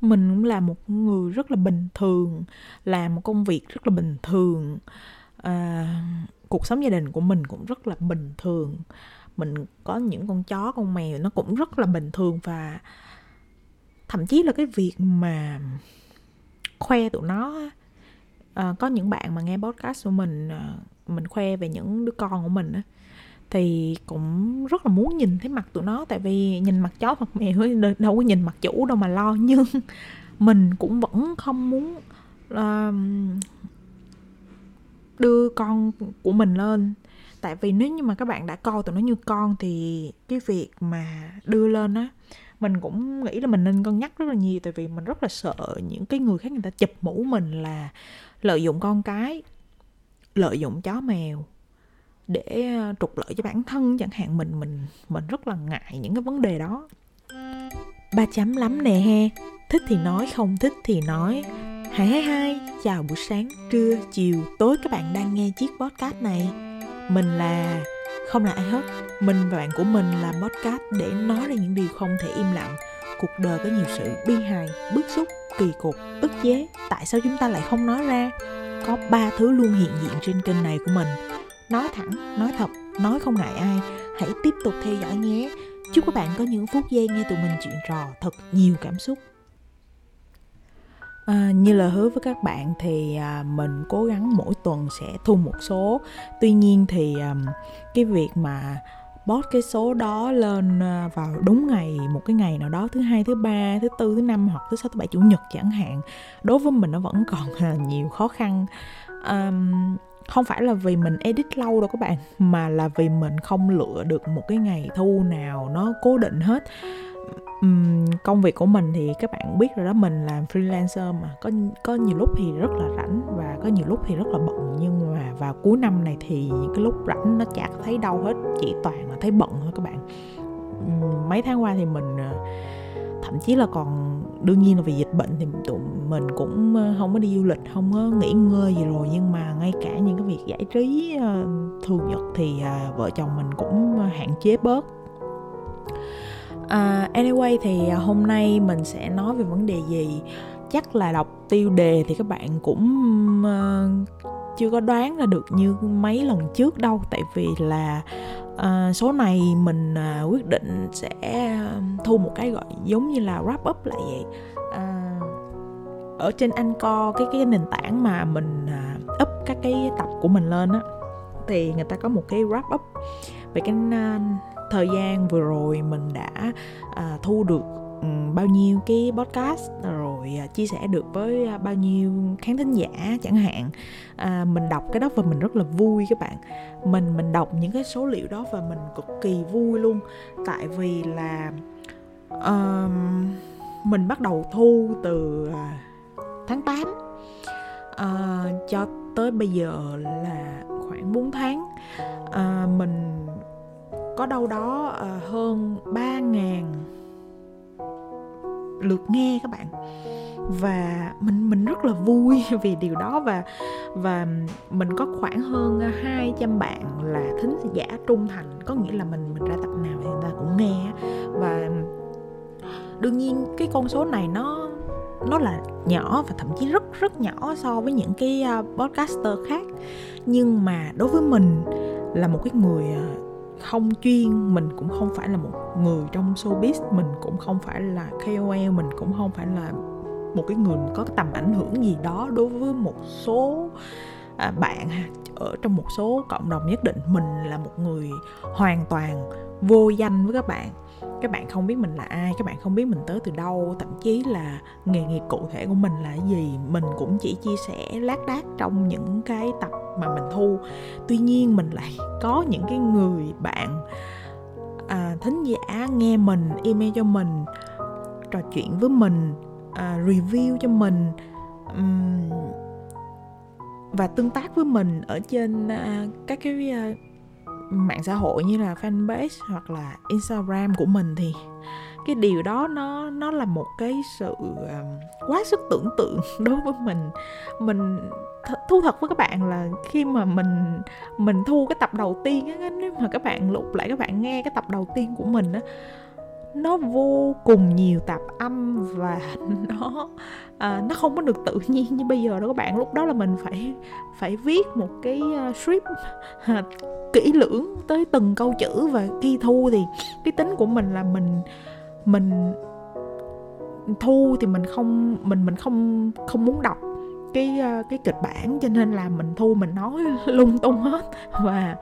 mình cũng là một người rất là bình thường làm một công việc rất là bình thường. À, cuộc sống gia đình của mình cũng rất là bình thường. Mình có những con chó con mèo nó cũng rất là bình thường và thậm chí là cái việc mà khoe tụi nó à, có những bạn mà nghe podcast của mình à, mình khoe về những đứa con của mình á thì cũng rất là muốn nhìn thấy mặt tụi nó tại vì nhìn mặt chó mặt mèo đâu có nhìn mặt chủ đâu mà lo. Nhưng mình cũng vẫn không muốn uh, đưa con của mình lên. Tại vì nếu như mà các bạn đã coi tụi nó như con thì cái việc mà đưa lên á mình cũng nghĩ là mình nên cân nhắc rất là nhiều. Tại vì mình rất là sợ những cái người khác người ta chụp mũ mình là lợi dụng con cái lợi dụng chó mèo để ờ, trục lợi cho bản thân chẳng hạn, mình mình mình rất là ngại những cái vấn đề đó. Ba chấm lắm nè he, thích thì nói, không thích thì nói. Hai hai hai, chào buổi sáng, trưa, chiều, tối các bạn đang nghe chiếc podcast này. Mình là, không là ai hết, mình và bạn của mình làm podcast để nói ra những điều không thể im lặng. Cuộc đời có nhiều sự bi hài, bức xúc, kỳ cục, ức chế. Tại sao chúng ta lại không nói ra? Có ba thứ luôn hiện diện trên kênh này của mình nói thẳng nói thật nói không ngại ai. Hãy tiếp tục theo dõi nhé. Chúc các bạn có những phút giây nghe tụi mình chuyện trò thật nhiều cảm xúc. À, như là hứa với các bạn thì à, mình cố gắng mỗi tuần sẽ thu một số. Tuy nhiên thì à, cái việc mà post cái số đó lên à, vào đúng ngày một cái ngày nào đó thứ hai thứ ba thứ tư thứ năm hoặc thứ sáu thứ bảy chủ nhật chẳng hạn đối với mình nó vẫn còn à, nhiều khó khăn. Um, không phải là vì mình edit lâu đâu các bạn mà là vì mình không lựa được một cái ngày thu nào nó cố định hết. Um, công việc của mình thì các bạn biết rồi đó mình làm freelancer mà có có nhiều lúc thì rất là rảnh và có nhiều lúc thì rất là bận. Nhưng mà vào cuối năm này thì những cái lúc rảnh nó chả thấy đâu hết chỉ toàn là thấy bận thôi các bạn. Um, mấy tháng qua thì mình ờ, thậm chí là còn đương nhiên là vì dịch bệnh thì tụi mình cũng ờ, không có đi du lịch không có nghỉ ngơi gì rồi. Nhưng mà ngay cả những cái việc giải trí ờ, thường nhật thì à, vợ chồng mình cũng ờ, hạn chế bớt. Uh, anyway thì à, hôm nay mình sẽ nói về vấn đề gì? Chắc là đọc tiêu đề thì các bạn cũng uh, chưa có đoán ra được như mấy lần trước đâu. Tại vì là uh, số này mình uh, quyết định sẽ thu một cái gọi giống như là wrap up lại vậy. Uh, ở trên anh co cái cái nền tảng mà mình à, up các cái tập của mình lên á thì người ta có một cái wrap up về cái à, thời gian vừa rồi mình đã à, thu được bao nhiêu cái podcast rồi à, chia sẻ được với bao nhiêu khán thính giả chẳng hạn. À, mình đọc cái đó và mình rất là vui các bạn. Mình mình đọc những cái số liệu đó và mình cực kỳ vui luôn. Tại vì là uh, mình bắt đầu thu từ tháng 8 à, ờ, cho tới bây giờ là khoảng 4 tháng. À, mình có đâu đó ờ, hơn 3 ngàn lượt nghe các bạn. Và mình mình rất là vui vì điều đó và và mình có khoảng hơn 200 bạn là thính giả trung thành. Có nghĩa là mình mình ra tập nào thì người ta cũng nghe. Và đương nhiên cái con số này nó nó là nhỏ và thậm chí rất rất nhỏ so với những cái uh, podcaster khác. Nhưng mà đối với mình là một cái người uh, không chuyên mình cũng không phải là một người trong showbiz mình cũng không phải là KOL mình cũng không phải là một cái người có tầm ảnh hưởng gì đó đối với một số à, bạn ở trong một số cộng đồng nhất định mình là một người hoàn toàn vô danh với các bạn. Các bạn không biết mình là ai các bạn không biết mình tới từ đâu thậm chí là nghề nghiệp cụ thể của mình là gì mình cũng chỉ chia sẻ lác đác trong những cái tập mà mình thu. Tuy nhiên mình lại có những cái người bạn à, thính giả nghe mình email cho mình trò chuyện với mình à, review cho mình. Um, và tương tác với mình ở trên uh, các cái uh, mạng xã hội như là fanpage hoặc là instagram của mình thì cái điều đó nó nó là một cái sự uh, quá sức tưởng tượng đối với mình. Mình th- thu thật với các bạn là khi mà mình mình thu cái tập đầu tiên á nếu mà các bạn lục lại các bạn nghe cái tập đầu tiên của mình á nó vô cùng nhiều tạp âm và nó à, nó không có được tự nhiên như bây giờ đó các bạn. Lúc đó là mình phải phải viết một cái à, script kỹ lưỡng tới từng câu chữ và khi thu thì cái tính của mình là mình mình thu thì mình không mình mình không không muốn đọc cái à, cái kịch bản cho nên là mình thu mình nói lung tung hết. Và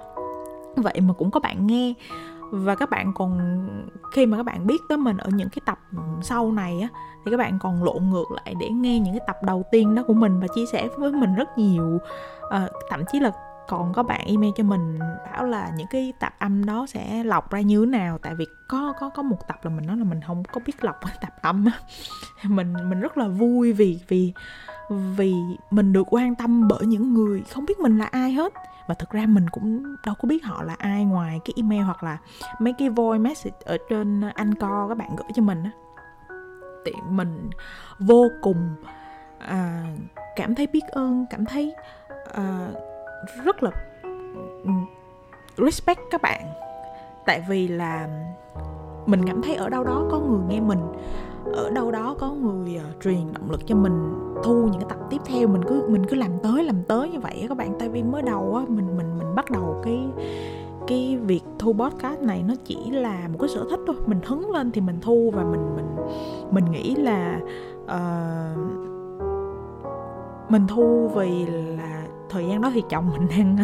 vậy mà cũng có bạn nghe và các bạn còn khi mà các bạn biết tới mình ở những cái tập sau này á thì các bạn còn lộn ngược lại để nghe những cái tập đầu tiên đó của mình và chia sẻ với mình rất nhiều. À, thậm chí là còn có bạn email cho mình bảo là những cái tập âm đó sẽ lọc ra như thế nào. Tại vì có có có một tập là mình nói là mình không có biết lọc tập âm á. Mình mình rất là vui vì vì vì mình được quan tâm bởi những người không biết mình là ai hết. Và thực ra mình cũng đâu có biết họ là ai ngoài cái email hoặc là mấy cái voice message ở trên anh co các bạn gửi cho mình á. Thì mình vô cùng à, cảm thấy biết ơn cảm thấy à, rất là ừ, respect các bạn. Tại vì là mình cảm thấy ở đâu đó có người nghe mình ở đâu đó có người uh, truyền động lực cho mình thu những cái tập tiếp theo mình cứ mình cứ làm tới làm tới như vậy các bạn. Tại vì mới đầu á mình mình mình bắt đầu cái cái việc thu podcast này nó chỉ là một cái sở thích thôi. Mình hứng lên thì mình thu và mình mình mình nghĩ là uh, mình thu vì là thời gian đó thì chồng mình đang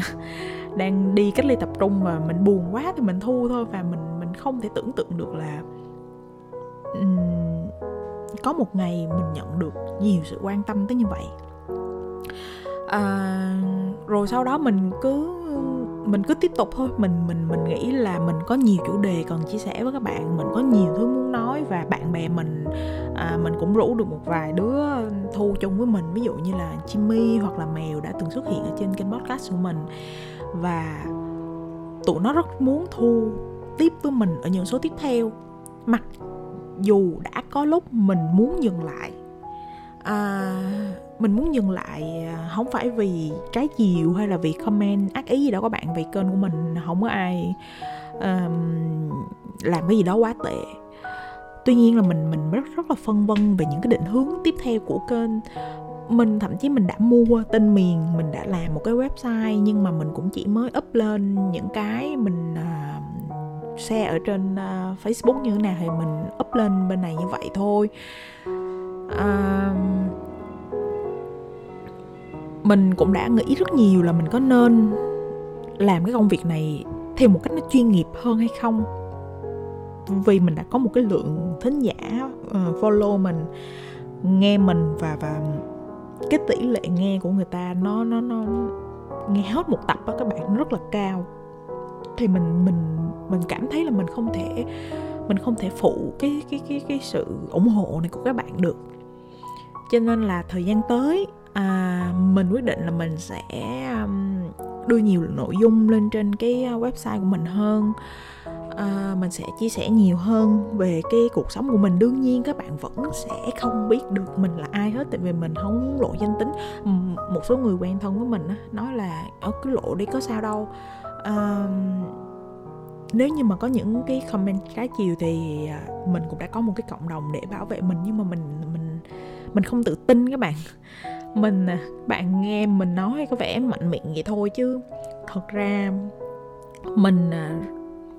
đang đi cách ly tập trung và mình buồn quá thì mình thu thôi. Và mình mình không thể tưởng tượng được là um, có một ngày mình nhận được nhiều sự quan tâm tới như vậy. À, rồi sau đó mình cứ mình cứ tiếp tục thôi. Mình mình mình nghĩ là mình có nhiều chủ đề cần chia sẻ với các bạn mình có nhiều thứ muốn nói và bạn bè mình à, mình cũng rủ được một vài đứa thu chung với mình. Ví dụ như là Jimmy hoặc là mèo đã từng xuất hiện ở trên kênh podcast của mình. Và tụi nó rất muốn thu tiếp với mình ở những số tiếp theo. Mặc dù đã có lúc mình muốn dừng lại. À, mình muốn dừng lại à, không phải vì trái chiều hay là vì comment ác ý gì đó các bạn vì kênh của mình không có ai um, làm cái gì đó quá tệ. Tuy nhiên là mình mình rất rất là phân vân về những cái định hướng tiếp theo của kênh. Mình thậm chí mình đã mua tên miền mình đã làm một cái website nhưng mà mình cũng chỉ mới up lên những cái mình uh, share ở trên uh, facebook như thế nào thì mình up lên bên này như vậy thôi. Uh, mình cũng đã nghĩ rất nhiều là mình có nên làm cái công việc này theo một cách nó chuyên nghiệp hơn hay không. Vì mình đã có một cái lượng thính giả uh, follow mình nghe mình và và cái tỷ lệ nghe của người ta nó nó nó nghe hết một tập á các bạn rất là cao. Thì mình mình mình cảm thấy là mình không thể mình không thể phụ cái cái cái cái sự ủng hộ này của các bạn được. Cho nên là thời gian tới à, mình quyết định là mình sẽ um, đưa nhiều nội dung lên trên cái à, website của mình hơn. À, mình sẽ chia sẻ nhiều hơn về cái cuộc sống của mình. Đương nhiên các bạn vẫn sẽ không biết được mình là ai hết tại vì mình không lộ danh tính. Một số người quen thân với mình nói là ở cứ lộ đi có sao đâu. À, nếu như mà có những cái comment trái chiều thì à, mình cũng đã có một cái cộng đồng để bảo vệ mình nhưng mà mình mình mình không tự tin các bạn. Mình à, bạn nghe mình nói có vẻ mạnh miệng vậy thôi chứ. Thật ra mình à,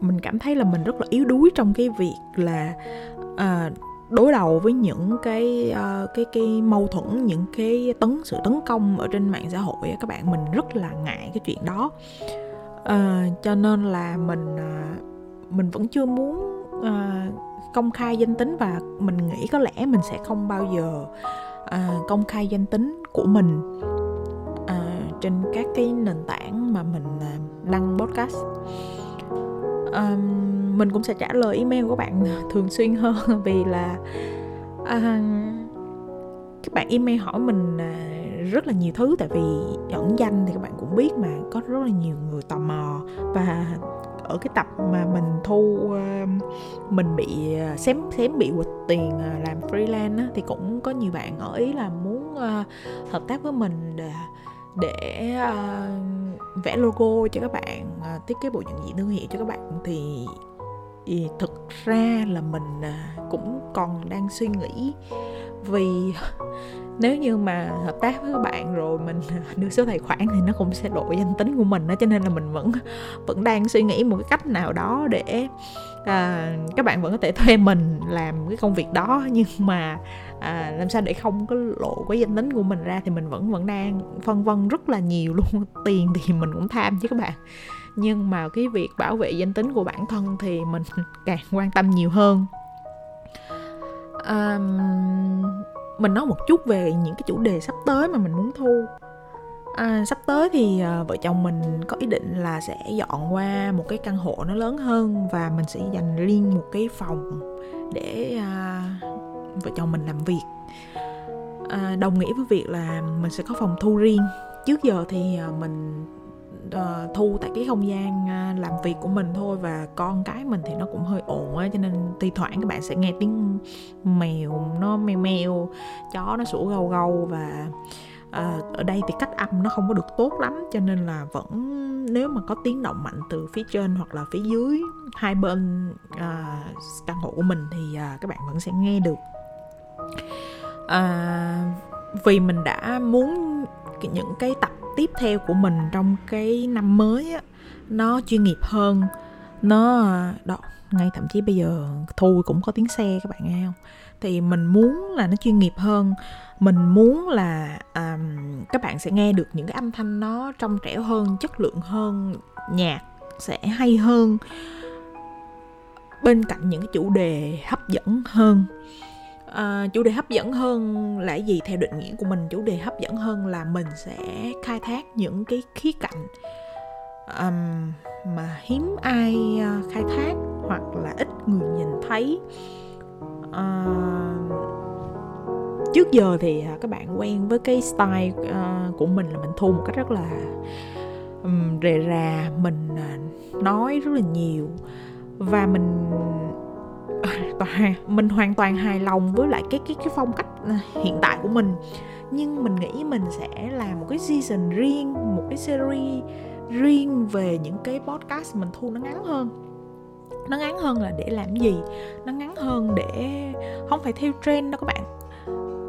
mình cảm thấy là mình rất là yếu đuối trong cái việc là à, đối đầu với những cái uh, cái cái mâu thuẫn những cái tấn sự tấn công ở trên mạng xã hội các bạn. Mình rất là ngại cái chuyện đó uh, cho nên là mình uh, mình vẫn chưa muốn uh, công khai danh tính và mình nghĩ có lẽ mình sẽ không bao giờ uh, công khai danh tính của mình uh, trên các cái nền tảng mà mình uh, đăng podcast. Um, mình cũng sẽ trả lời email của bạn thường xuyên hơn vì là uh, các bạn email hỏi mình uh, rất là nhiều thứ tại vì ẩn danh thì các bạn cũng biết mà có rất là nhiều người tò mò. Và ở cái tập mà mình thu mình bị ờ, xém xém bị quỵt tiền ờ, làm freelance á, thì cũng có nhiều bạn ở ý là muốn ờ, hợp tác với mình để để uh, vẽ logo cho các bạn uh, thiết kế bộ nhận diện thương hiệu cho các bạn. Thì thì thực ra là mình à, cũng còn đang suy nghĩ vì nếu như mà hợp tác với các bạn rồi mình đưa số tài khoản thì nó cũng sẽ lộ danh tính của mình đó cho nên là mình vẫn vẫn đang suy nghĩ một cái cách nào đó để à, các bạn vẫn có thể thuê mình làm cái công việc đó. Nhưng mà à, làm sao để không có lộ cái danh tính của mình ra thì mình vẫn vẫn đang phân vân rất là nhiều luôn. Tiền thì mình cũng tham chứ các bạn. Nhưng mà cái việc bảo vệ danh tính của bản thân thì mình càng quan tâm nhiều hơn. Um, mình nói một chút về những cái chủ đề sắp tới mà mình muốn thu. À, sắp tới thì à, vợ chồng mình có ý định là sẽ dọn qua một cái căn hộ nó lớn hơn và mình sẽ dành riêng một cái phòng để à, vợ chồng mình làm việc. À, đồng nghĩa với việc là mình sẽ có phòng thu riêng. Trước giờ thì à, mình uh, thu tại cái không gian uh, làm việc của mình thôi và con cái mình thì nó cũng hơi ồn á cho nên thi thoảng các bạn sẽ nghe tiếng mèo nó meo meo chó nó sủa gâu gâu và uh, ở đây thì cách âm nó không có được tốt lắm cho nên là vẫn nếu mà có tiếng động mạnh từ phía trên hoặc là phía dưới hai bên uh, căn hộ của mình thì uh, các bạn vẫn sẽ nghe được. Uh, vì mình đã muốn những cái tập tiếp theo của mình trong cái năm mới á nó chuyên nghiệp hơn. Nó đó ngay thậm chí bây giờ thu cũng có tiếng xe các bạn nghe không? Thì mình muốn là nó chuyên nghiệp hơn. Mình muốn là um, các bạn sẽ nghe được những cái âm thanh nó trong trẻo hơn chất lượng hơn nhạc sẽ hay hơn. Bên cạnh những cái chủ đề hấp dẫn hơn uh, chủ đề hấp dẫn hơn là gì? Theo định nghĩa của mình chủ đề hấp dẫn hơn là mình sẽ khai thác những cái khía cạnh um, mà hiếm ai uh, khai thác hoặc là ít người nhìn thấy. Uh, trước giờ thì uh, các bạn quen với cái style uh, của mình là mình thu một cách rất là um, rề rà mình uh, nói rất là nhiều. Và mình mình hoàn toàn hài lòng với lại cái cái cái phong cách à, hiện tại của mình. Nhưng mình nghĩ mình sẽ làm một cái season riêng một cái series riêng về những cái podcast mình thu nó ngắn hơn. Nó ngắn hơn là để làm gì? Nó ngắn hơn để không phải theo trend đâu các bạn.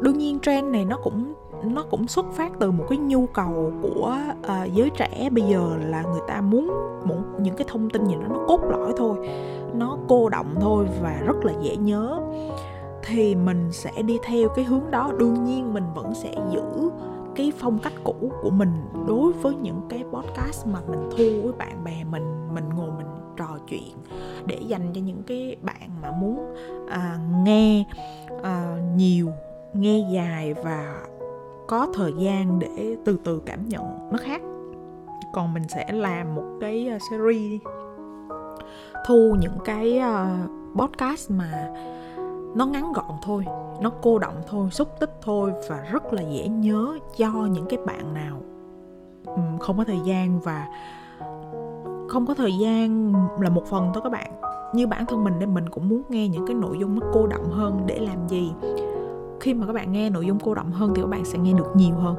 Đương nhiên trend này nó cũng nó cũng xuất phát từ một cái nhu cầu của uh, giới trẻ bây giờ là người ta muốn muốn những cái thông tin gì đó nó cốt lõi thôi nó cô động thôi và rất là dễ nhớ. Thì mình sẽ đi theo cái hướng đó. Đương nhiên mình vẫn sẽ giữ cái phong cách cũ của mình đối với những cái podcast mà mình thu với bạn bè mình mình ngồi mình trò chuyện để dành cho những cái bạn mà muốn à, nghe à, nhiều nghe dài và có thời gian để từ từ cảm nhận nó khác. Còn mình sẽ làm một cái à, series thu những cái uh, podcast mà nó ngắn gọn thôi nó cô động thôi xúc tích thôi và rất là dễ nhớ cho những cái bạn nào không có thời gian và không có thời gian là một phần thôi các bạn. Như bản thân mình nên mình cũng muốn nghe những cái nội dung nó cô động hơn để làm gì. Khi mà các bạn nghe nội dung cô động hơn thì các bạn sẽ nghe được nhiều hơn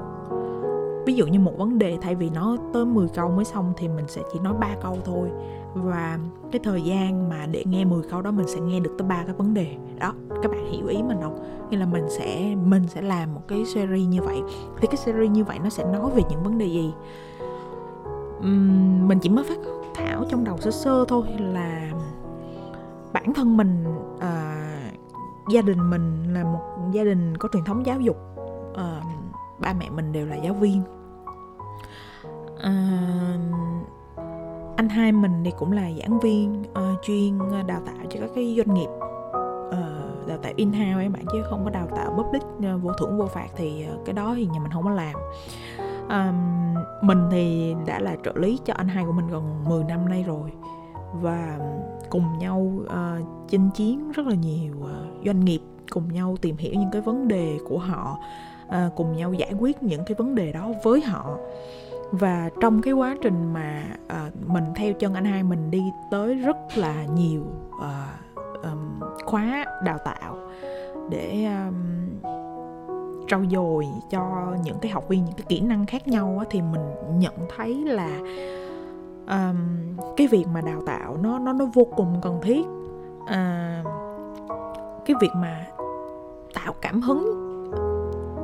ví dụ như một vấn đề thay vì nó tới 10 câu mới xong thì mình sẽ chỉ nói ba câu thôi. Và cái thời gian mà để nghe 10 câu đó mình sẽ nghe được tới ba cái vấn đề. Đó các bạn hiểu ý mình không? Nghĩa là mình sẽ mình sẽ làm một cái series như vậy. Thì cái series như vậy nó sẽ nói về những vấn đề gì? Uhm, mình chỉ mới phát thảo trong đầu sơ sơ thôi là bản thân mình uh, gia đình mình là một gia đình có truyền thống giáo dục. Uh, ba mẹ mình đều là giáo viên à, anh hai mình thì cũng là giảng viên uh, chuyên ờ, đào tạo cho các cái doanh nghiệp. Uh, đào tạo in house ấy bạn chứ không có đào tạo public uh, vô thưởng vô phạt thì uh, cái đó thì nhà mình không có làm. Um, mình thì đã là trợ lý cho anh hai của mình gần 10 năm nay rồi. Và cùng nhau uh, chinh chiến rất là nhiều uh, doanh nghiệp cùng nhau tìm hiểu những cái vấn đề của họ uh, cùng nhau giải quyết những cái vấn đề đó với họ và trong cái quá trình mà uh, mình theo chân anh hai mình đi tới rất là nhiều uh, um, khóa đào tạo để um, trau dồi cho những cái học viên những cái kỹ năng khác nhau á, thì mình nhận thấy là um, cái việc mà đào tạo nó nó nó vô cùng cần thiết. Uh, cái việc mà tạo cảm hứng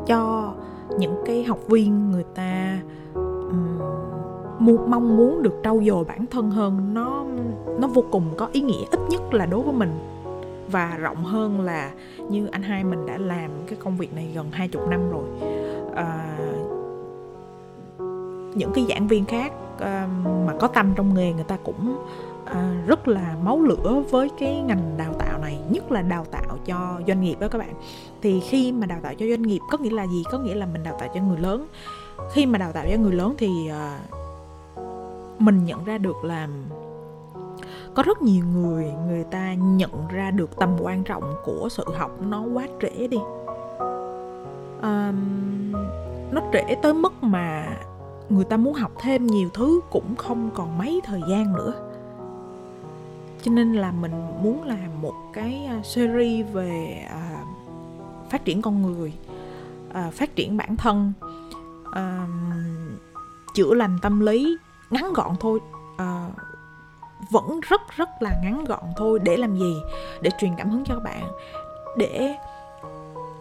cho những cái học viên người ta mong muốn được trau dồi bản thân hơn nó nó vô cùng có ý nghĩa ít nhất là đối với mình. Và rộng hơn là như anh hai mình đã làm cái công việc này gần hai chục năm rồi. À, những cái giảng viên khác à, mà có tâm trong nghề người ta cũng à, rất là máu lửa với cái ngành đào tạo này nhất là đào tạo cho doanh nghiệp đó các bạn. Thì khi mà đào tạo cho doanh nghiệp có nghĩa là gì? Có nghĩa là mình đào tạo cho người lớn. Khi mà đào tạo cho người lớn thì à, mình nhận ra được là có rất nhiều người người ta nhận ra được tầm quan trọng của sự học nó quá trễ đi. Um, nó trễ tới mức mà người ta muốn học thêm nhiều thứ cũng không còn mấy thời gian nữa. Cho nên là mình muốn làm một cái à, series về uh, phát triển con người uh, phát triển bản thân uh, chữa lành tâm lý ngắn gọn thôi. À, vẫn rất rất là ngắn gọn thôi. Để làm gì? Để truyền cảm hứng cho các bạn. Để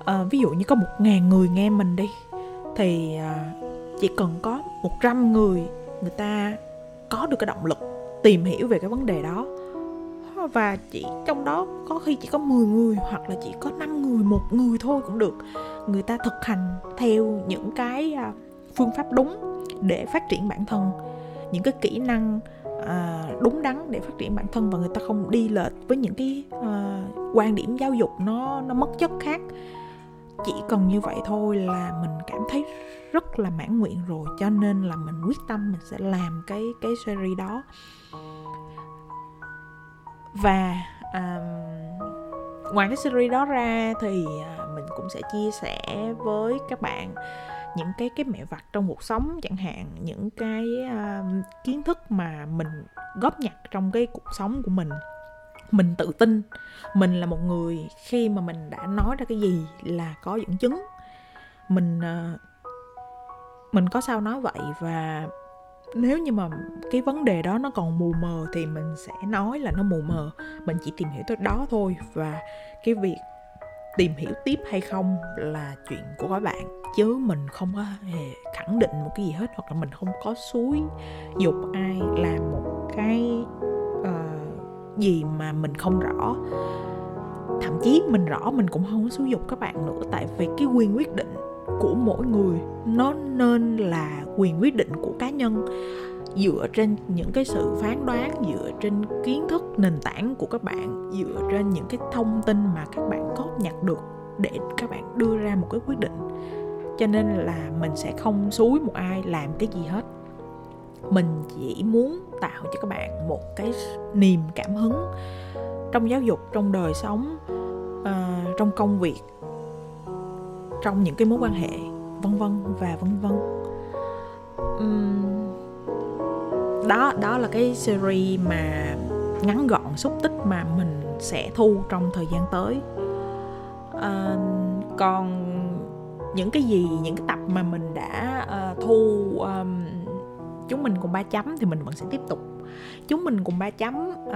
à, ví dụ như có một ngàn người nghe mình đi thì à, chỉ cần có 100 người người ta có được cái động lực tìm hiểu về cái vấn đề đó. Và chỉ trong đó có khi chỉ có 10 người hoặc là chỉ có 5 người một người thôi cũng được. Người ta thực hành theo những cái phương pháp đúng để phát triển bản thân những cái kỹ năng à, đúng đắn để phát triển bản thân và người ta không đi lệch với những cái à, quan điểm giáo dục nó nó mất chất khác. Chỉ cần như vậy thôi là mình cảm thấy rất là mãn nguyện rồi cho nên là mình quyết tâm mình sẽ làm cái cái series đó. Và à, ngoài cái series đó ra thì à, mình cũng sẽ chia sẻ với các bạn những cái cái mẹ vặt trong cuộc sống chẳng hạn những cái uh, kiến thức mà mình góp nhặt trong cái cuộc sống của mình. Mình tự tin mình là một người khi mà mình đã nói ra cái gì là có dẫn chứng. Mình uh, mình có sao nói vậy và nếu như mà cái vấn đề đó nó còn mù mờ thì mình sẽ nói là nó mù mờ. Mình chỉ tìm hiểu tới đó thôi và cái việc tìm hiểu tiếp hay không là chuyện của các bạn. Chứ mình không có hề khẳng định một cái gì hết hoặc là mình không có suối dục ai làm một cái uh, gì mà mình không rõ. Thậm chí mình rõ mình cũng không có xúi dục các bạn nữa tại vì cái quyền quyết định của mỗi người nó nên là quyền quyết định của cá nhân dựa trên những cái sự phán đoán dựa trên kiến thức nền tảng của các bạn dựa trên những cái thông tin mà các bạn có nhặt được để các bạn đưa ra một cái quyết định. Cho nên là mình sẽ không xúi một ai làm cái gì hết. Mình chỉ muốn tạo cho các bạn một cái niềm cảm hứng trong giáo dục trong đời sống uh, trong công việc trong những cái mối quan hệ vân vân và vân vân. Uhm, đó đó là cái series mà ngắn gọn xúc tích mà mình sẽ thu trong thời gian tới. À, còn những cái gì những cái tập mà mình đã uh, thu um, chúng mình cùng ba chấm thì mình vẫn sẽ tiếp tục. Chúng mình cùng ba chấm uh,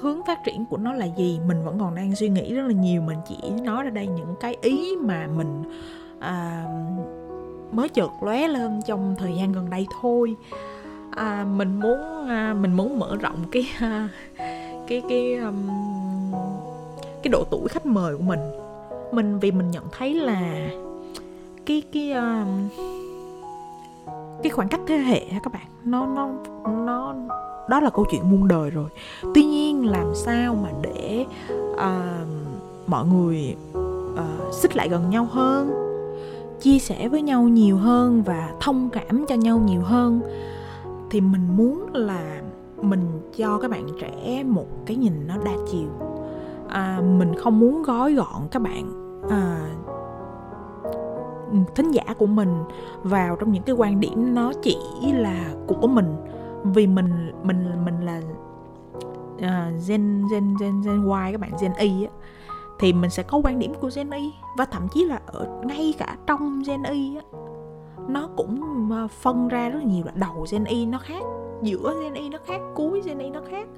hướng phát triển của nó là gì mình vẫn còn đang suy nghĩ rất là nhiều. Mình chỉ nói ra đây những cái ý mà mình uh, mới chợt lóe lên trong thời gian gần đây thôi à, mình muốn à, mình muốn mở rộng cái à, cái cái um, cái độ tuổi khách mời của mình. Mình vì mình nhận thấy là cái cái um, cái khoảng cách thế hệ các bạn nó nó nó đó là câu chuyện muôn đời rồi. Tuy nhiên làm sao mà để uh, mọi người uh, xích lại gần nhau hơn chia sẻ với nhau nhiều hơn và thông cảm cho nhau nhiều hơn? Thì mình muốn là mình cho các bạn trẻ một cái nhìn nó đa chiều. À, mình không muốn gói gọn các bạn à, thính giả của mình vào trong những cái quan điểm nó chỉ là của mình. Vì mình mình mình là uh, gen gen gen gen Y các bạn gen Y á thì mình sẽ có quan điểm của Gen Y và thậm chí là ở ngay cả trong Gen Y á nó cũng ờ, phân ra rất là nhiều là đầu Gen Y nó khác giữa Gen Y nó khác cuối Gen Y nó khác.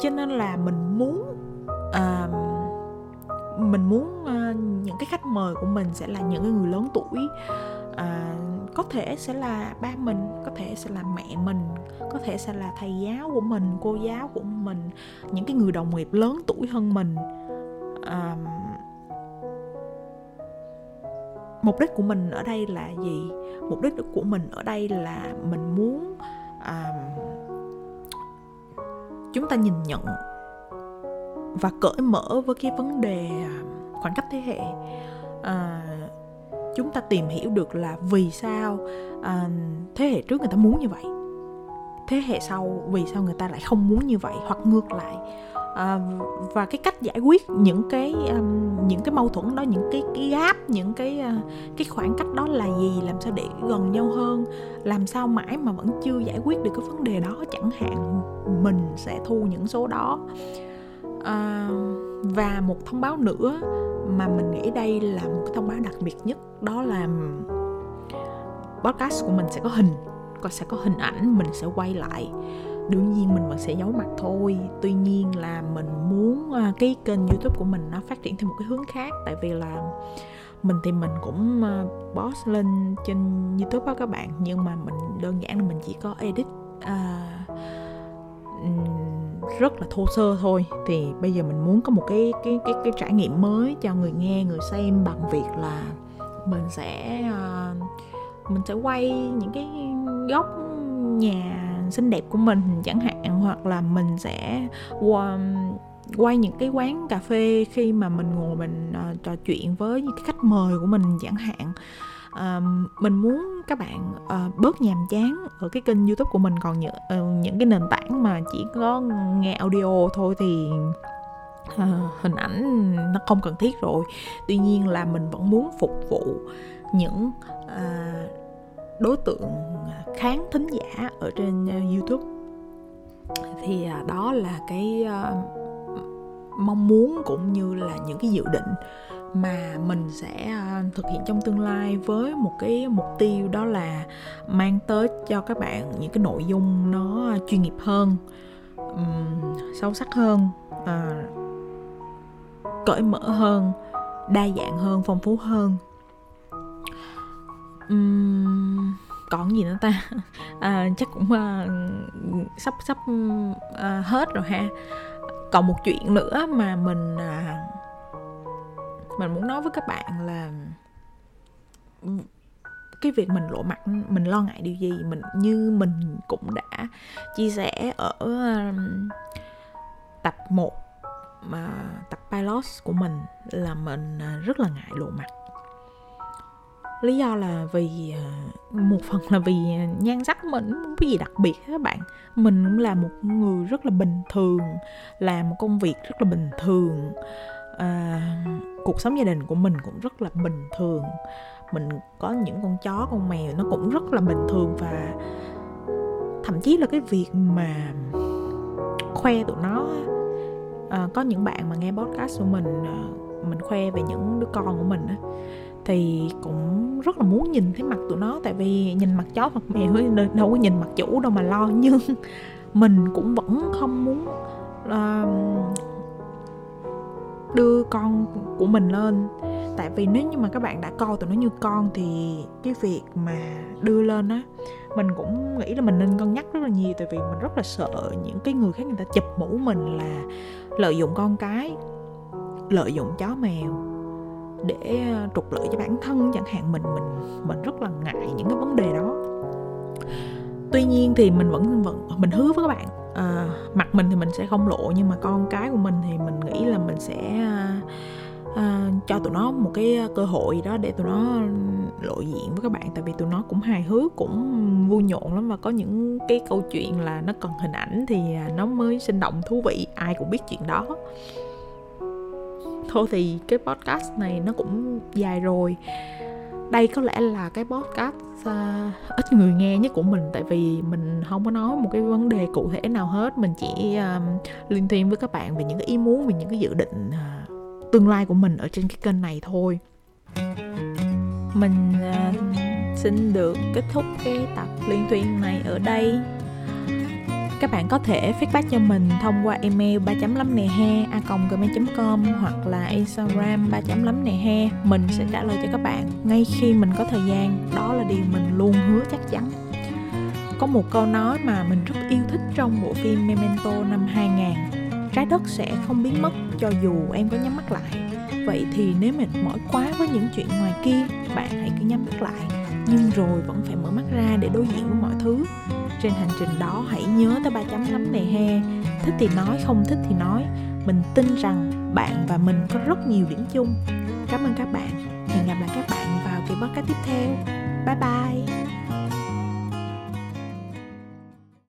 Cho nên là mình muốn uh, mình muốn uh, những cái khách mời của mình sẽ là những cái người lớn tuổi. Uh, có thể sẽ là ba mình có thể sẽ là mẹ mình có thể sẽ là thầy giáo của mình cô giáo của mình những cái người đồng nghiệp lớn tuổi hơn mình. Uh, mục đích của mình ở đây là gì? Mục đích của mình ở đây là mình muốn à, chúng ta nhìn nhận và cởi mở với cái vấn đề khoảng cách thế hệ. À, chúng ta tìm hiểu được là vì sao à, thế hệ trước người ta muốn như vậy thế hệ sau vì sao người ta lại không muốn như vậy hoặc ngược lại à, và cái cách giải quyết những cái um, những cái mâu thuẫn đó những cái cái gap những cái uh, cái khoảng cách đó là gì làm sao để gần nhau hơn làm sao mãi mà vẫn chưa giải quyết được cái vấn đề đó chẳng hạn mình sẽ thu những số đó. À, và một thông báo nữa mà mình nghĩ đây là một cái thông báo đặc biệt nhất đó là podcast của mình sẽ có hình còn sẽ có hình ảnh mình sẽ quay lại đương nhiên mình vẫn sẽ giấu mặt thôi. Tuy nhiên là mình muốn à, cái kênh youtube của mình nó phát triển theo một cái hướng khác. Tại vì là mình thì mình cũng à, boss lên trên youtube đó các bạn. Nhưng mà mình đơn giản là mình chỉ có edit uh, rất là thô sơ thôi. Thì bây giờ mình muốn có một cái cái cái cái trải nghiệm mới cho người nghe người xem bằng việc là mình sẽ uh, mình sẽ quay những cái góc nhà xinh đẹp của mình chẳng hạn hoặc là mình sẽ um, quay những cái quán cà phê khi mà mình ngồi mình uh, trò chuyện với những cái khách mời của mình chẳng hạn. Uh, mình muốn các bạn uh, bớt nhàm chán ở cái kênh youtube của mình còn những uh, những cái nền tảng mà chỉ có nghe audio thôi thì uh, hình ảnh nó không cần thiết rồi. Tuy nhiên là mình vẫn muốn phục vụ những uh, đối tượng khán thính giả ở trên ờ, youtube. Thì à, đó là cái ờ, mong muốn cũng như là những cái dự định mà mình sẽ ờ, thực hiện trong tương lai với một cái mục tiêu đó là mang tới cho các bạn những cái nội dung nó chuyên nghiệp hơn um, sâu sắc hơn uh, cởi mở hơn đa dạng hơn phong phú hơn um, còn gì nữa ta? À, chắc cũng uh, sắp sắp uh, hết rồi ha. Còn một chuyện nữa mà mình uh, mình muốn nói với các bạn là cái việc mình lộ mặt mình lo ngại điều gì mình như mình cũng đã chia sẻ ở um, tập 1 mà tập pilot của mình là mình à, rất là ngại lộ mặt lý do là vì à, một phần là vì à, nhan sắc mình không có gì đặc biệt các bạn. Mình cũng là một người rất là bình thường làm một công việc rất là bình thường. À, cuộc sống gia đình của mình cũng rất là bình thường. Mình có những con chó con mèo nó cũng rất là bình thường và thậm chí là cái việc mà khoe tụi nó à, có những bạn mà nghe podcast của mình à, mình khoe về những đứa con của mình á thì cũng rất là muốn nhìn thấy mặt tụi nó. Tại vì nhìn mặt chó mặt mèo đâu có nhìn mặt chủ đâu mà lo. Nhưng mình cũng vẫn không muốn uh, đưa con của mình lên. Tại vì nếu như mà các bạn đã coi tụi nó như con thì cái việc mà đưa lên á mình cũng nghĩ là mình nên cân nhắc rất là nhiều. Tại vì mình rất là sợ những cái người khác người ta chụp mũ mình là lợi dụng con cái lợi dụng chó mèo để ờ, trục lợi cho bản thân chẳng hạn mình mình mình rất là ngại những cái vấn đề đó. Tuy nhiên thì mình vẫn vẫn mình hứa với các bạn à, mặt mình thì mình sẽ không lộ nhưng mà con cái của mình thì mình nghĩ là mình sẽ à, à, cho tụi nó một cái cơ hội đó để tụi nó lộ diện với các bạn. Tại vì tụi nó cũng hài hước cũng vui nhộn lắm và có những cái câu chuyện là nó cần hình ảnh thì à, nó mới sinh động thú vị ai cũng biết chuyện đó thôi thì cái podcast này nó cũng dài rồi. Đây có lẽ là cái podcast uh, ít người nghe nhất của mình tại vì mình không có nói một cái vấn đề cụ thể nào hết. Mình chỉ ờ, uh, liên thuyên với các bạn về những cái ý muốn về những cái dự định uh, tương lai của mình ở trên cái kênh này thôi. Mình uh, xin được kết thúc cái tập liên thuyên này ở đây các bạn có thể feedback cho mình thông qua email ba chấm lắm nè he, a gmail.com hoặc là instagram ba chấm lắm nè he. Mình sẽ trả lời cho các bạn ngay khi mình có thời gian. Đó là điều mình luôn hứa chắc chắn. Có một câu nói mà mình rất yêu thích trong bộ phim Memento năm 2000 Trái đất sẽ không biến mất cho dù em có nhắm mắt lại. Vậy thì nếu mệt mỏi quá với những chuyện ngoài kia, Bạn hãy cứ nhắm mắt lại. Nhưng rồi vẫn phải mở mắt ra để đối diện với mọi thứ. Trên hành trình đó hãy nhớ tới ba chấm lắm nè he. Thích thì nói, không thích thì nói. Mình tin rằng bạn và mình có rất nhiều điểm chung. Cảm ơn các bạn. Hẹn gặp lại các bạn vào kỳ podcast tiếp theo. Bye bye.